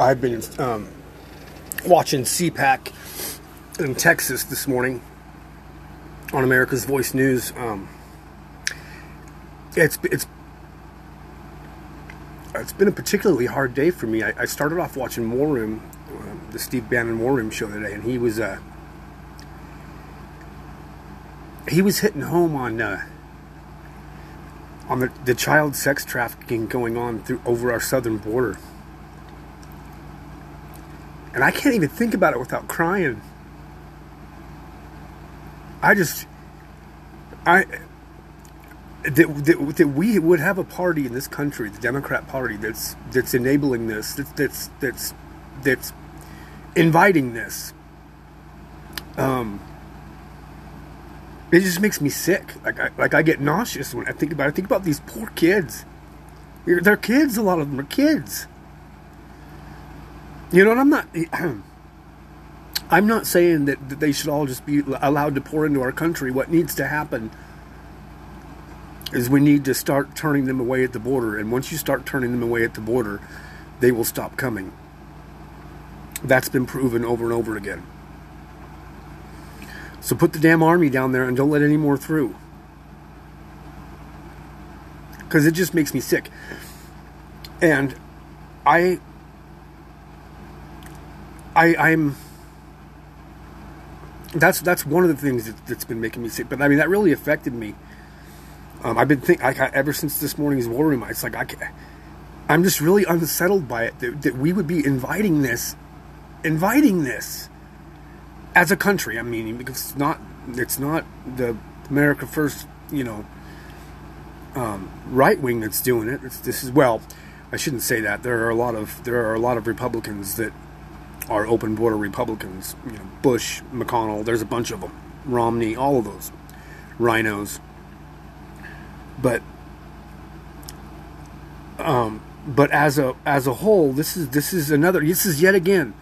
I've been um, watching CPAC in Texas this morning on America's Voice News. Um, it's it's it's been a particularly hard day for me. I, I started off watching War Room, uh, the Steve Bannon War Room show today, and he was uh, he was hitting home on uh, on the, the child sex trafficking going on through over our southern border. And I can't even think about it without crying. I just, I, that, that, that we would have a party in this country, the Democrat Party, that's that's enabling this, that's that's that's, that's inviting this. Um, it just makes me sick. Like I, like I get nauseous when I think about it. I think about these poor kids. They're kids. A lot of them are kids. You know, and I'm not. I'm not saying that, that they should all just be allowed to pour into our country. What needs to happen is we need to start turning them away at the border. And once you start turning them away at the border, they will stop coming. That's been proven over and over again. So put the damn army down there and don't let any more through. Because it just makes me sick. And I I, I'm. That's that's one of the things that, has been making me sick. But I mean, that really affected me. Um, I've been thinking like, ever since this morning's war room. It's like I, I'm just really unsettled by it that, that we would be inviting this, inviting this, as a country. I mean, because it's not it's not the America First, you know, um, right wing that's doing it. It's, this is well, I shouldn't say that. There are a lot of there are a lot of Republicans that are open border Republicans. You know, Bush, McConnell, there's a bunch of them. Romney, all of those. RINOs. But um, but as a as a whole, this is this is another this is yet again.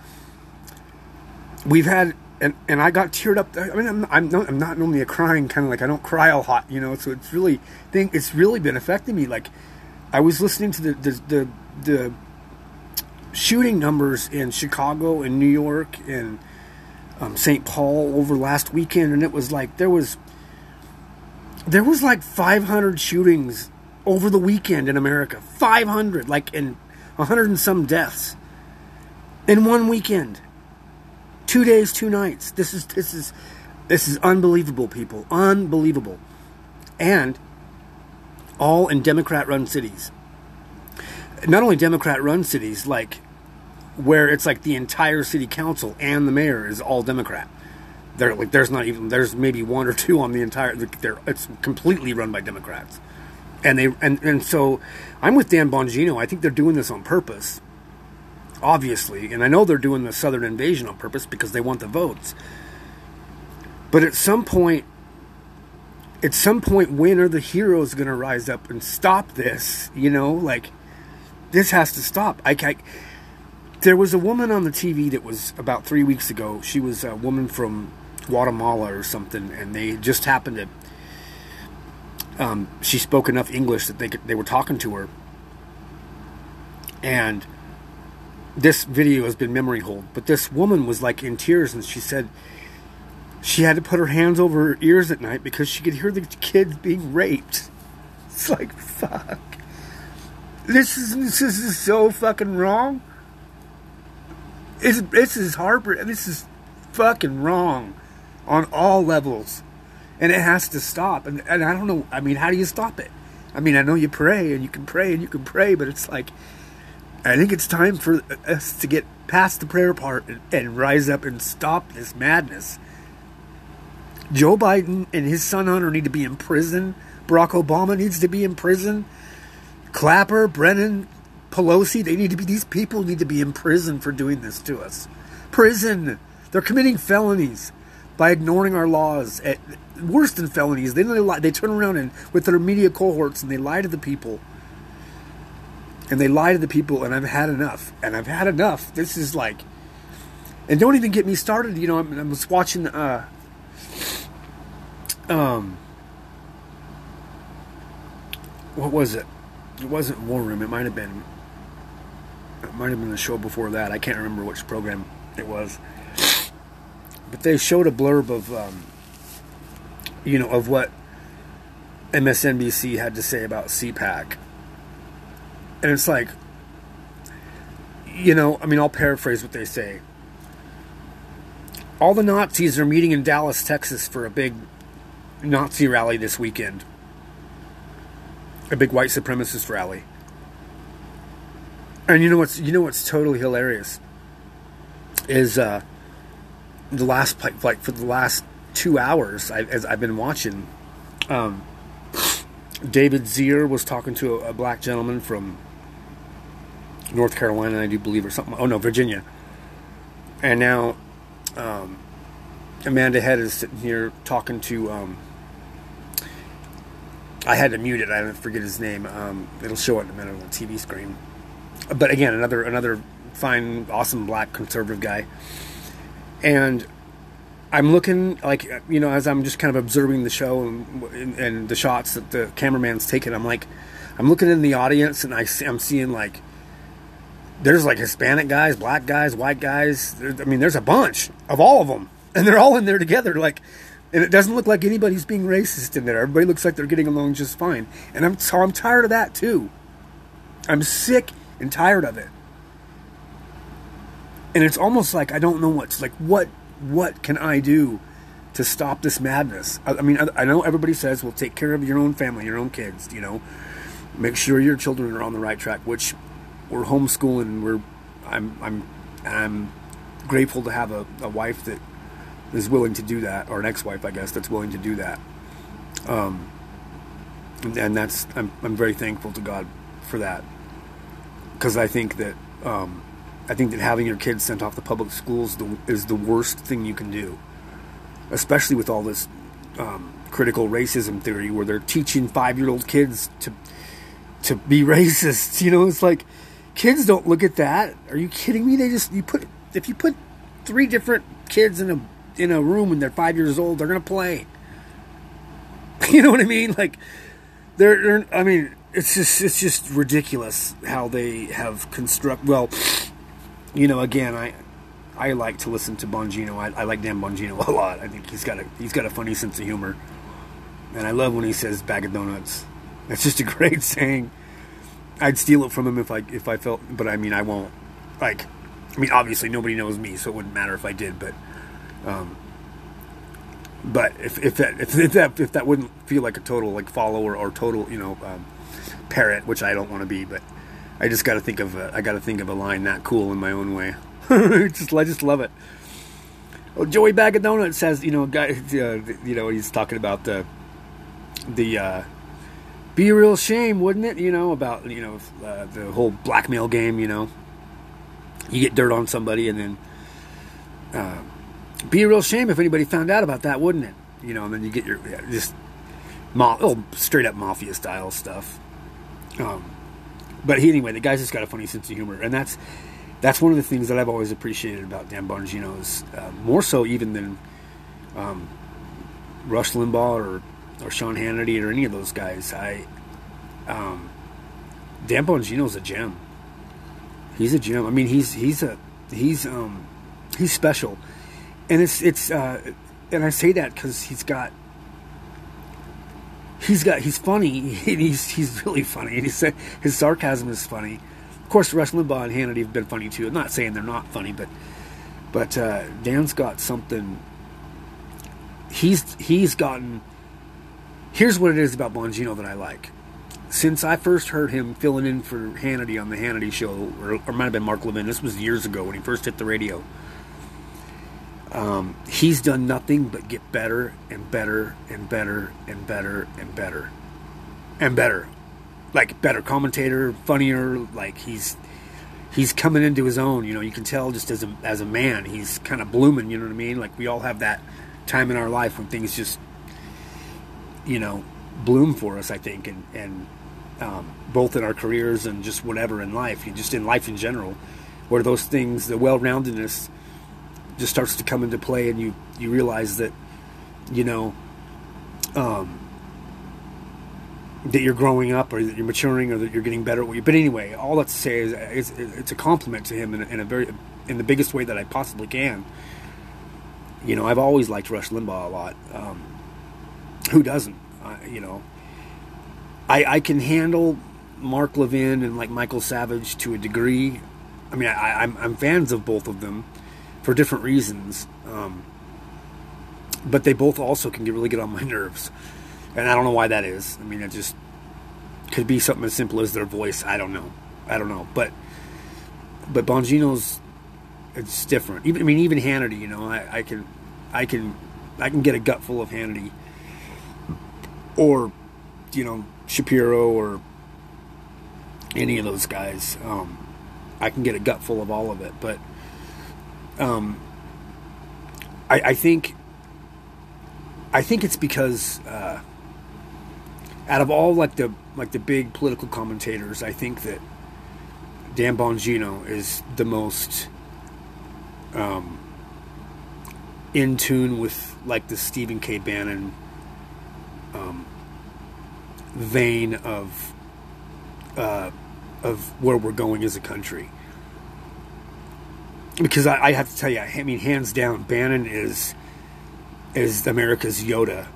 We've had and and I got teared up. I mean, I'm I'm not, I'm not normally a crying kind of like I don't cry a lot, you know. So it's really think it's really been affecting me. Like I was listening to the the the, the shooting numbers in Chicago and New York and um, St. Paul over last weekend, and it was like there was there was like 500 shootings over the weekend in America. 500, like in 100 and some deaths in one weekend. Two days, two nights. This is this is this is unbelievable, people. Unbelievable, and all in Democrat-run cities not only Democrat run cities, like where it's like the entire city council and the mayor is all Democrat. There, like, there's not even there's maybe one or two on the entire. There, it's completely run by Democrats, and they and and so I'm with Dan Bongino. I think they're doing this on purpose, obviously, and I know they're doing the Southern invasion on purpose because they want the votes. But at some point, at some point, when are the heroes going to rise up and stop this? You know, like this has to stop. I, I, there was a woman on the TV that was about three weeks ago. She was a woman from Guatemala or something, and they just happened to. Um, she spoke enough English that they could, they were talking to her, and this video has been memory hold. But this woman was like in tears, and she said she had to put her hands over her ears at night because she could hear the kids being raped. It's like fuck. This is this is so fucking wrong. It's, this is heartbreaking. This is fucking wrong on all levels, and it has to stop. And, and I don't know. I mean, how do you stop it? I mean, I know you pray and you can pray and you can pray, but it's like I think it's time for us to get past the prayer part and, and rise up and stop this madness. Joe Biden and his son Hunter need to be in prison. Barack Obama needs to be in prison. Clapper, Brennan, Pelosi, they need to be, these people need to be in prison for doing this to us. Prison. They're committing felonies by ignoring our laws. At, worse than felonies, they, they turn around and with their media cohorts and they lie to the people. And they lie to the people, and I've had enough. And I've had enough. This is like, and don't even get me started. You know, I, I watching, uh, um, what was it? It wasn't War Room. It might have been. It might have been the show before that. I can't remember which program it was. But they showed a blurb of, um, you know, of what MSNBC had to say about CPAC. And it's like, you know, I mean, I'll paraphrase what they say. All the Nazis are meeting in Dallas, Texas for a big Nazi rally this weekend. A big white supremacist rally. And you know what's you know what's totally hilarious is uh, the last like for the last two hours I, as I've been watching. Um, David Zere was talking to a, a, black gentleman from North Carolina, I do believe, or something. Oh no, Virginia. And now um, Amanda Head is sitting here talking to. Um, I had to mute it. I forget his name. Um, it'll show it in a minute on the TV screen but again, another another fine, awesome black conservative guy. And I'm looking like you know as I'm just kind of observing the show and, and the shots that the cameraman's taking. I'm like, I'm looking in the audience and I see, I'm seeing like there's like Hispanic guys, black guys, white guys. I mean, there's a bunch of all of them, and they're all in there together. Like, and it doesn't look like anybody's being racist in there. Everybody looks like they're getting along just fine. And I'm so I'm tired of that too. I'm sick and tired of it. And it's almost like I don't know what's like what what can I do to stop this madness? I, I mean, I, I, know everybody says, "Well, take care of your own family, your own kids." You know, make sure your children are on the right track. Which we're homeschooling. We're I'm I'm I'm grateful to have a, a wife that is willing to do that, or an ex-wife, I guess, that's willing to do that. Um, and, that's I'm I'm very thankful to God for that because I think that um, I think that having your kids sent off to public schools is the worst thing you can do, especially with all this um, critical racism theory where they're teaching five-year-old kids to to be racist. You know, it's like kids don't look at that. Are you kidding me? They just you put if you put three different kids in a in a room when they're five years old, they're gonna play. You know what I mean? Like they're, they're I mean it's just it's just ridiculous how they have construct. Well, you know, again, I I like to listen to Bongino. I, I like Dan Bongino a lot. I think he's got a he's got a funny sense of humor, and I love when he says "bag of donuts." That's just a great saying. I'd steal it from him if I if I felt, but I mean I won't. Like, I mean obviously nobody knows me, so it wouldn't matter if I did. But, um, but if if that if, if that if that wouldn't feel like a total like follower or total you know um, parrot, which I don't want to be, but I just got to think of a, I got to think of a line that cool in my own way. just I just love it. Oh, Joey Bag of Donuts says, you know, guy, uh, you know, he's talking about the the uh, be a real shame, wouldn't it? You know about you know uh, the whole blackmail game. You know, you get dirt on somebody, and then uh, be a real shame if anybody found out about that, wouldn't it? You know, and then you get your yeah, just ma- oh, straight up mafia style stuff. Um, but he, anyway, the guy's just got a funny sense of humor, and that's that's one of the things that I've always appreciated about Dan Bongino is uh, more so even than um, Rush Limbaugh or or Sean Hannity or any of those guys. I um, Dan Bongino's a gem. He's a gem. I mean, he's he's a he's um he's special, and it's it's uh, and I say that because he's got he's got he's funny. He's he's really funny. And he's his sarcasm is funny. Of course, Rush Limbaugh and Hannity have been funny too. I'm not saying they're not funny, but but uh, Dan's got something. He's he's gotten. Here's what it is about Bongino that I like. Since I first heard him filling in for Hannity on the Hannity show, or, or might have been Mark Levin. This was years ago when he first hit the radio um, he's done nothing but get better and better and better and better and better and better. Like better commentator, funnier. Like he's he's coming into his own. You know, you can tell just as a as a man, he's kind of blooming. You know what I mean? Like we all have that time in our life when things just you know bloom for us. I think, and and um, both in our careers and just whatever in life, just in life in general, where those things, the well-roundedness just starts to come into play, and you you realize that you know um, that you're growing up or that you're maturing or that you're getting better at what you. But anyway, all that to say is it's, it's a compliment to him in a, in a very in the biggest way that I possibly can. You know, I've always liked Rush Limbaugh a lot. Um, who doesn't? Uh, you know, I I can handle Mark Levin and like Michael Savage to a degree. I mean, I, I'm I'm fans of both of them for different reasons. Um, but they both also can get really good on my nerves and I don't know why that is. I mean, it just could be something as simple as their voice. I don't know. I don't know, but but Bongino's it's different. Even I mean, even Hannity. You know, I, I can I can I can get a gut full of Hannity, or you know Shapiro or any of those guys. Um, I can get a gut full of all of it, but um, I, I think I think it's because uh, out of all like the like the big political commentators, I think that Dan Bongino is the most um, in tune with like the Stephen K. Bannon um, vein of uh, of where we're going as a country. Because I, I have to tell you, I mean, hands down, Bannon is is America's Yoda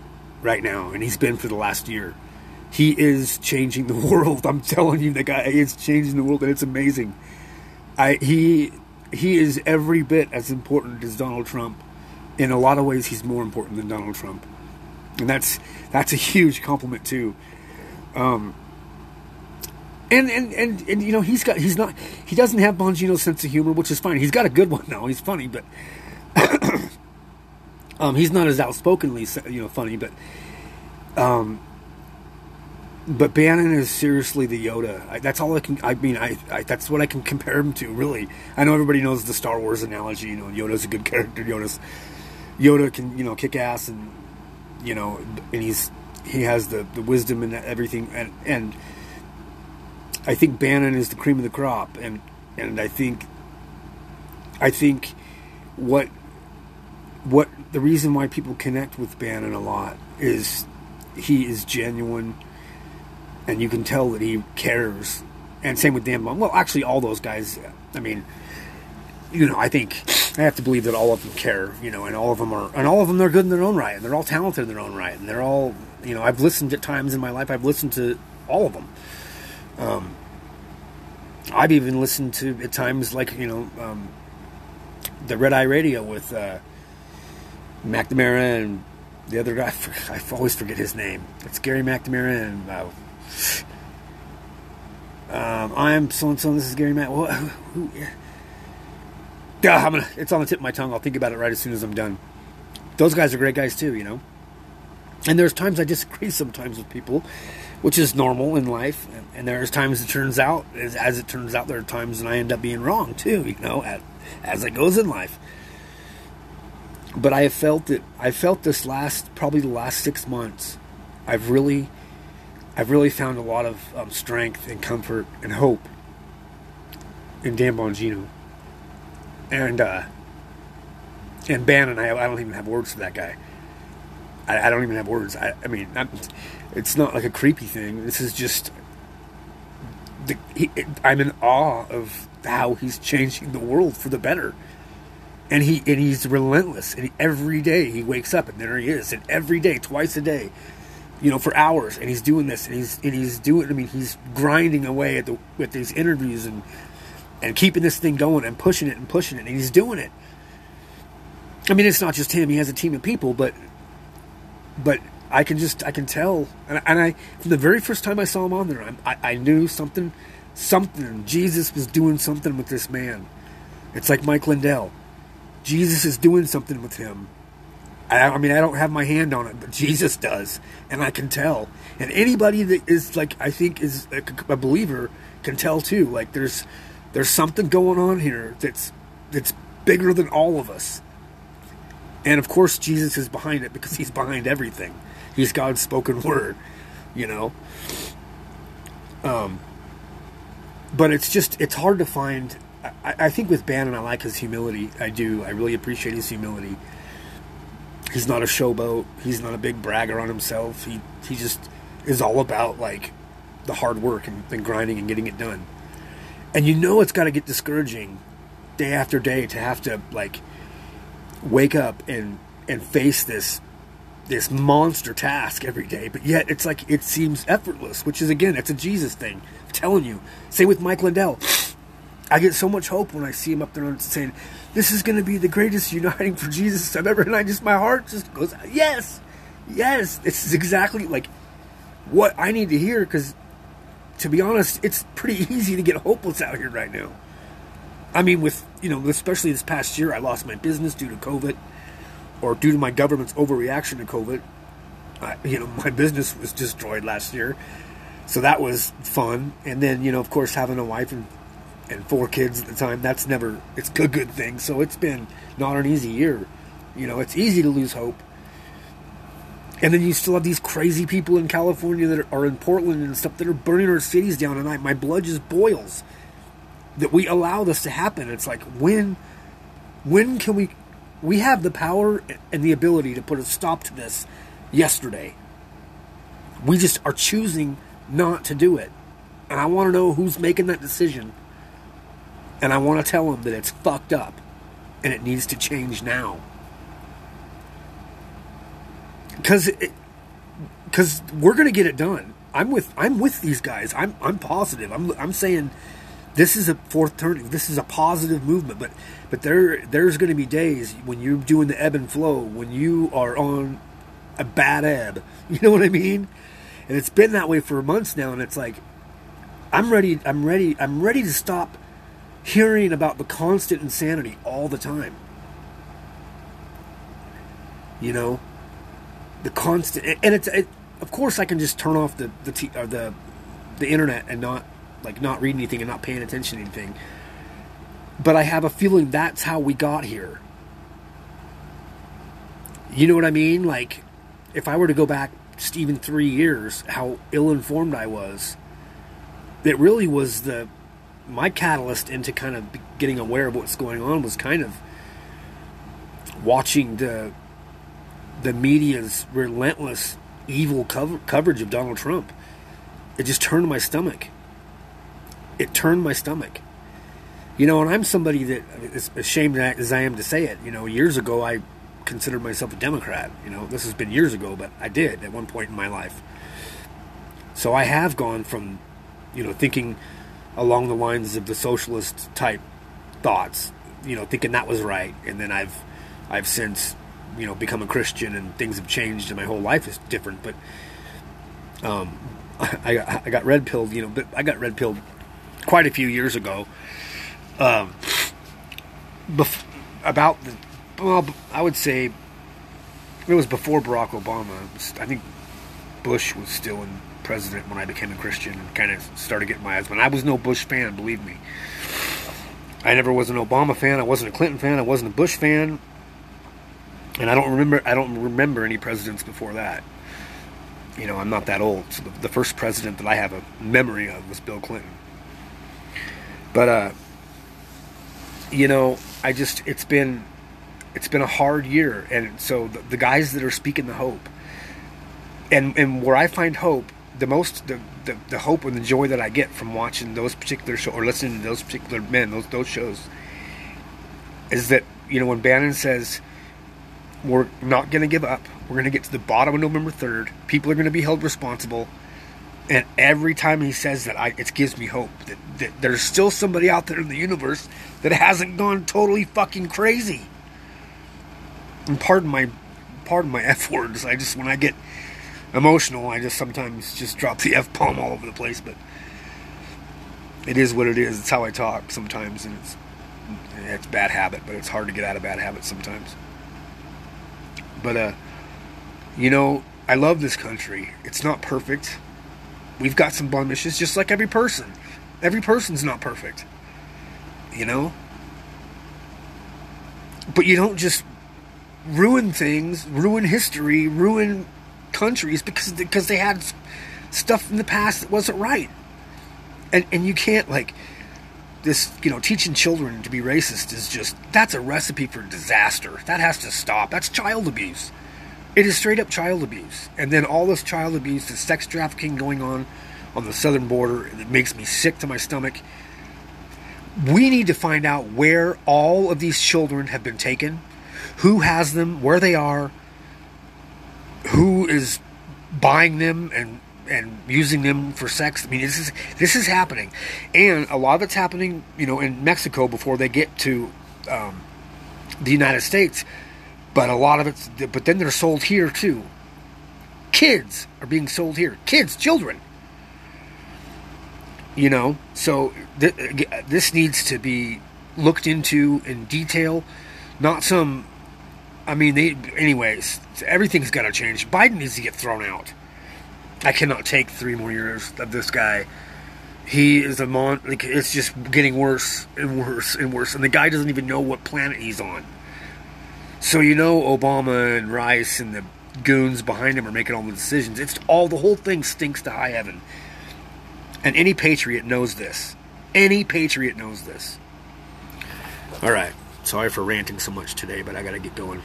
right now, and he's been for the last year he is changing the world. I'm telling you, the guy is changing the world, and it's amazing. I he he is every bit as important as Donald Trump. In a lot of ways, he's more important than Donald Trump, and that's that's a huge compliment too. Um, and, and and and you know he's got he's not he doesn't have Bongino's sense of humor, which is fine. He's got a good one now. He's funny, but um, he's not as outspokenly you know funny, but um, but Bannon is seriously the Yoda. I, that's all I can. I mean, I, I, that's what I can compare him to. Really, I know everybody knows the Star Wars analogy. You know, Yoda's a good character. Yoda's Yoda can you know kick ass and you know, and he's he has the the wisdom and everything. And and I think Bannon is the cream of the crop. And and I think I think what what the reason why people connect with Bannon a lot is he is genuine and you can tell that he cares. And same with Dan Bum. Well, actually, all those guys. I mean, you know, I think I have to believe that all of them care. You know, and all of them are, and all of them they're good in their own right, and they're all talented in their own right, and they're all, you know, I've listened at times in my life. I've listened to all of them. Um, I've even listened to at times like you know um, the Red Eye Radio with uh, McNamara and the other guy. I always forget his name. It's Gary McNamara and uh, um, I'm so and so. This is Gary Matt. Well, who, yeah, I'm gonna. It's on the tip of my tongue. I'll think about it right as soon as I'm done. Those guys are great guys too, you know. And there's times I disagree sometimes with people, which is normal in life. And, there's times it turns out, as, as, it turns out, there are times when I end up being wrong too, you know, as, as it goes in life. But I have felt it. I felt this last, probably the last six months. I've really I've really found a lot of um, strength and comfort and hope in Dan Bongino. And uh, and Bannon, I, I don't even have words for that guy. I, I don't even have words. I, I mean, I'm, it's not like a creepy thing. This is just. The, he, I'm in awe of how he's changing the world for the better, and he and he's relentless. And every day he wakes up and there he is, and every day, twice a day, you know, for hours, and he's doing this, and he's and he's doing. I mean, he's grinding away at the with these interviews and and keeping this thing going and pushing it and pushing it, and he's doing it. I mean, it's not just him; he has a team of people, but but I can just I can tell, and, and I from the very first time I saw him on there, I, I knew something, something. Jesus was doing something with this man. It's like Mike Lindell. Jesus is doing something with him I, I, mean, I don't have my hand on it, but Jesus does, and I can tell. And anybody that is like, I think is a, a believer can tell too. Like, there's there's something going on here that's that's bigger than all of us. And of course, Jesus is behind it because he's behind everything. He's God's spoken word, you know. Um, but it's just it's hard to find. I, I think with Bannon, I like his humility. I do. I really appreciate his humility He's not a showboat. He's not a big bragger on himself. He he just is all about like the hard work and, and grinding and getting it done. And you know it's got to get discouraging day after day to have to like wake up and and face this this monster task every day, but yet it's like it seems effortless, which is again, it's a Jesus thing. I'm telling you. Same with Mike Lindell. I get so much hope when I see him up there saying, "This is going to be the greatest uniting for Jesus I've ever." And I just, my heart just goes, "Yes, yes." This is exactly like what I need to hear because, to be honest, it's pretty easy to get hopeless out here right now. I mean, with you know, especially this past year, I lost my business due to COVID, or due to my government's overreaction to COVID. I, you know, my business was destroyed last year, so that was fun. And then, you know, of course, having a wife and and four kids at the time, that's never it's a good thing. So it's been not an easy year. You know, it's easy to lose hope. And then you still have these crazy people in California that are in Portland and stuff that are burning our cities down, and I, my blood just boils that we allow this to happen. It's like when, when can we? We have the power and the ability to put a stop to this yesterday. We just are choosing not to do it, and I want to know who's making that decision and I want to tell them that it's fucked up and it needs to change now. Cuz cuz we're going to get it done. I'm with I'm with these guys. I'm I'm positive. I'm I'm saying this is a fourth turning. This is a positive movement, but but there there's going to be days when you're doing the ebb and flow, when you are on a bad ebb. You know what I mean? And it's been that way for months now and it's like I'm ready I'm ready I'm ready to stop hearing about the constant insanity all the time. You know, the constant, and it's it, of course I can just turn off the the t, the the internet and not like not reading anything and not paying attention to anything. But I have a feeling that's how we got here. You know what I mean? Like, if I were to go back just even three years, how ill informed I was. It really was the my catalyst into kind of getting aware of what's going on was kind of watching the the media's relentless evil cover, coverage of Donald Trump. It just turned my stomach. It turned my stomach. You know, and I'm somebody that is ashamed as I am to say it. You know, years ago I considered myself a Democrat. You know, this has been years ago, but I did at one point in my life. So I have gone from, you know, thinking along the lines of the socialist type thoughts, you know, thinking that was right, and then I've I've since you know become a Christian and things have changed and my whole life is different. But um, I I got red pilled, you know, but I got red pilled quite a few years ago. Um, bef- about the well, I would say it was before Barack Obama. I think Bush was still in president when I became a Christian and kind of started getting my eyes. But I was no Bush fan, believe me. I never was an Obama fan. I wasn't a Clinton fan. I wasn't a Bush fan. And I don't remember. I don't remember any presidents before that. You know, I'm not that old. So the, the first president that I have a memory of was Bill Clinton. But uh, you know, I just it's been it's been a hard year, and so the, the guys that are speaking the hope, and and where I find hope the most the, the, the hope and the joy that I get from watching those particular shows or listening to those particular men, those those shows, is that you know when Bannon says we're not going to give up, we're going to get to the bottom of November third. People are going to be held responsible, and every time he says that, I it gives me hope that, that there's still somebody out there in the universe that hasn't gone totally fucking crazy. And pardon my pardon my f words. I just when I get emotional. I just sometimes just drop the f bomb all over the place, but it is what it is. It's how I talk sometimes, and it's it's bad habit, but it's hard to get out of bad habits sometimes. But uh, you know, I love this country. It's not perfect. We've got some blemishes, just like every person. Every person's not perfect. You know? But you don't just ruin things, ruin history, ruin countries because because they had stuff in the past that wasn't right, and and you can't like this you know teaching children to be racist is just that's a recipe for disaster. That has to stop. That's child abuse. It is straight up child abuse. And then all this child abuse, the sex trafficking going on on the southern border, it makes me sick to my stomach. We need to find out where all of these children have been taken, who has them, where they are, who is buying them and and using them for sex. I mean, this is this is happening, and a lot of it's happening, you know, in Mexico before they get to um, the United States. But a lot of it's, but then they're sold here too. Kids are being sold here. Kids, children. You know, so th- this needs to be looked into in detail, not some. I mean, they. Anyways, everything's got to change. Biden needs to get thrown out. I cannot take three more years of this guy. He is a mon. Like it's just getting worse and worse and worse, and the guy doesn't even know what planet he's on. So you know Obama and Rice and the goons behind him are making all the decisions. It's all the whole thing stinks to high heaven. And any patriot knows this. Any patriot knows this. All right. Sorry for ranting so much today, but I got to get going.